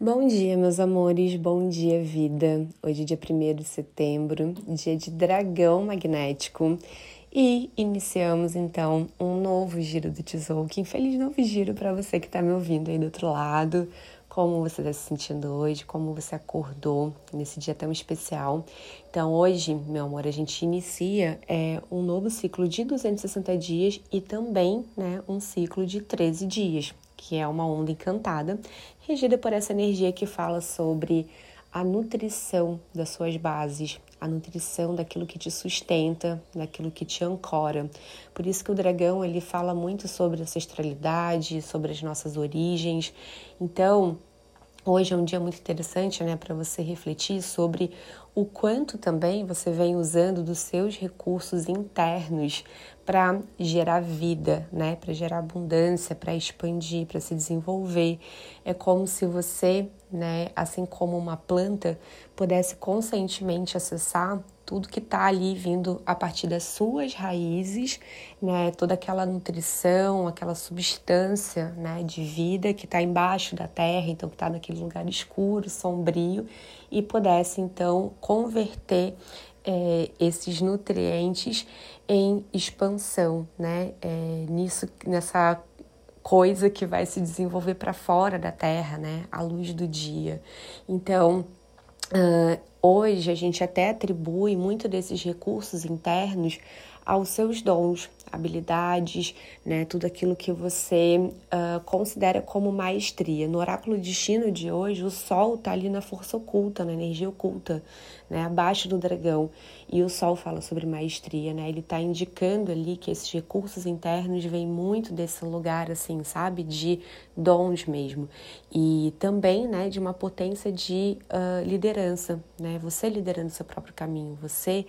Bom dia, meus amores, bom dia, vida. Hoje é dia 1 de setembro, dia de dragão magnético. E iniciamos então um novo giro do Tzolk'in. Feliz novo giro para você que está me ouvindo aí do outro lado. Como você está se sentindo hoje, como você acordou nesse dia tão especial. Então, hoje, meu amor, a gente inicia é, um novo ciclo de 260 dias e também né, um ciclo de 13 dias que é uma onda encantada, regida por essa energia que fala sobre a nutrição das suas bases, a nutrição daquilo que te sustenta, daquilo que te ancora. Por isso que o dragão ele fala muito sobre ancestralidade, sobre as nossas origens. Então, Hoje é um dia muito interessante, né, para você refletir sobre o quanto também você vem usando dos seus recursos internos para gerar vida, né, para gerar abundância, para expandir, para se desenvolver. É como se você, né, assim como uma planta, pudesse conscientemente acessar tudo que está ali vindo a partir das suas raízes, né? Toda aquela nutrição, aquela substância, né, de vida que está embaixo da terra, então que está naquele lugar escuro, sombrio, e pudesse então converter é, esses nutrientes em expansão, né? É, nisso, nessa coisa que vai se desenvolver para fora da Terra, né? À luz do dia. Então, uh, Hoje a gente até atribui muito desses recursos internos aos seus dons, habilidades, né, tudo aquilo que você uh, considera como maestria. No oráculo destino de hoje, o Sol está ali na força oculta, na energia oculta, né, abaixo do dragão. E o Sol fala sobre maestria, né? Ele está indicando ali que esses recursos internos vêm muito desse lugar, assim, sabe, de dons mesmo. E também, né, de uma potência de uh, liderança, né? Você liderando seu próprio caminho, você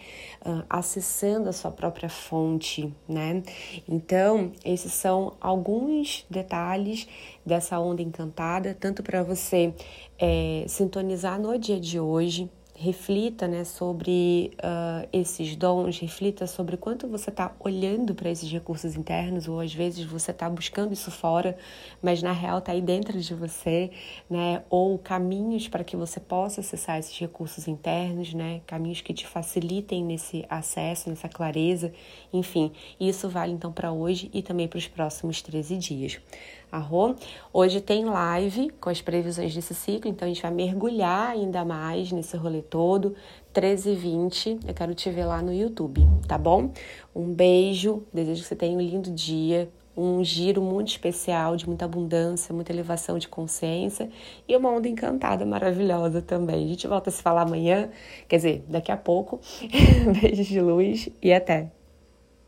uh, acessando a sua própria fonte, né? Então, esses são alguns detalhes dessa onda encantada, tanto para você é, sintonizar no dia de hoje, reflita né, sobre uh, esses dons, reflita sobre quanto você está olhando para esses recursos internos, ou às vezes você está buscando isso fora, mas na real está aí dentro de você, né? Ou caminhos para que você possa acessar esses recursos internos, né? Caminhos que te facilitem nesse acesso, nessa clareza, enfim. Isso vale então para hoje e também para os próximos 13 dias. Arro. Hoje tem live com as previsões desse ciclo, então a gente vai mergulhar ainda mais nesse rolê todo. 13 e 20, eu quero te ver lá no YouTube, tá bom? Um beijo, desejo que você tenha um lindo dia, um giro muito especial, de muita abundância, muita elevação de consciência e uma onda encantada maravilhosa também. A gente volta a se falar amanhã, quer dizer, daqui a pouco. Beijos de luz e até!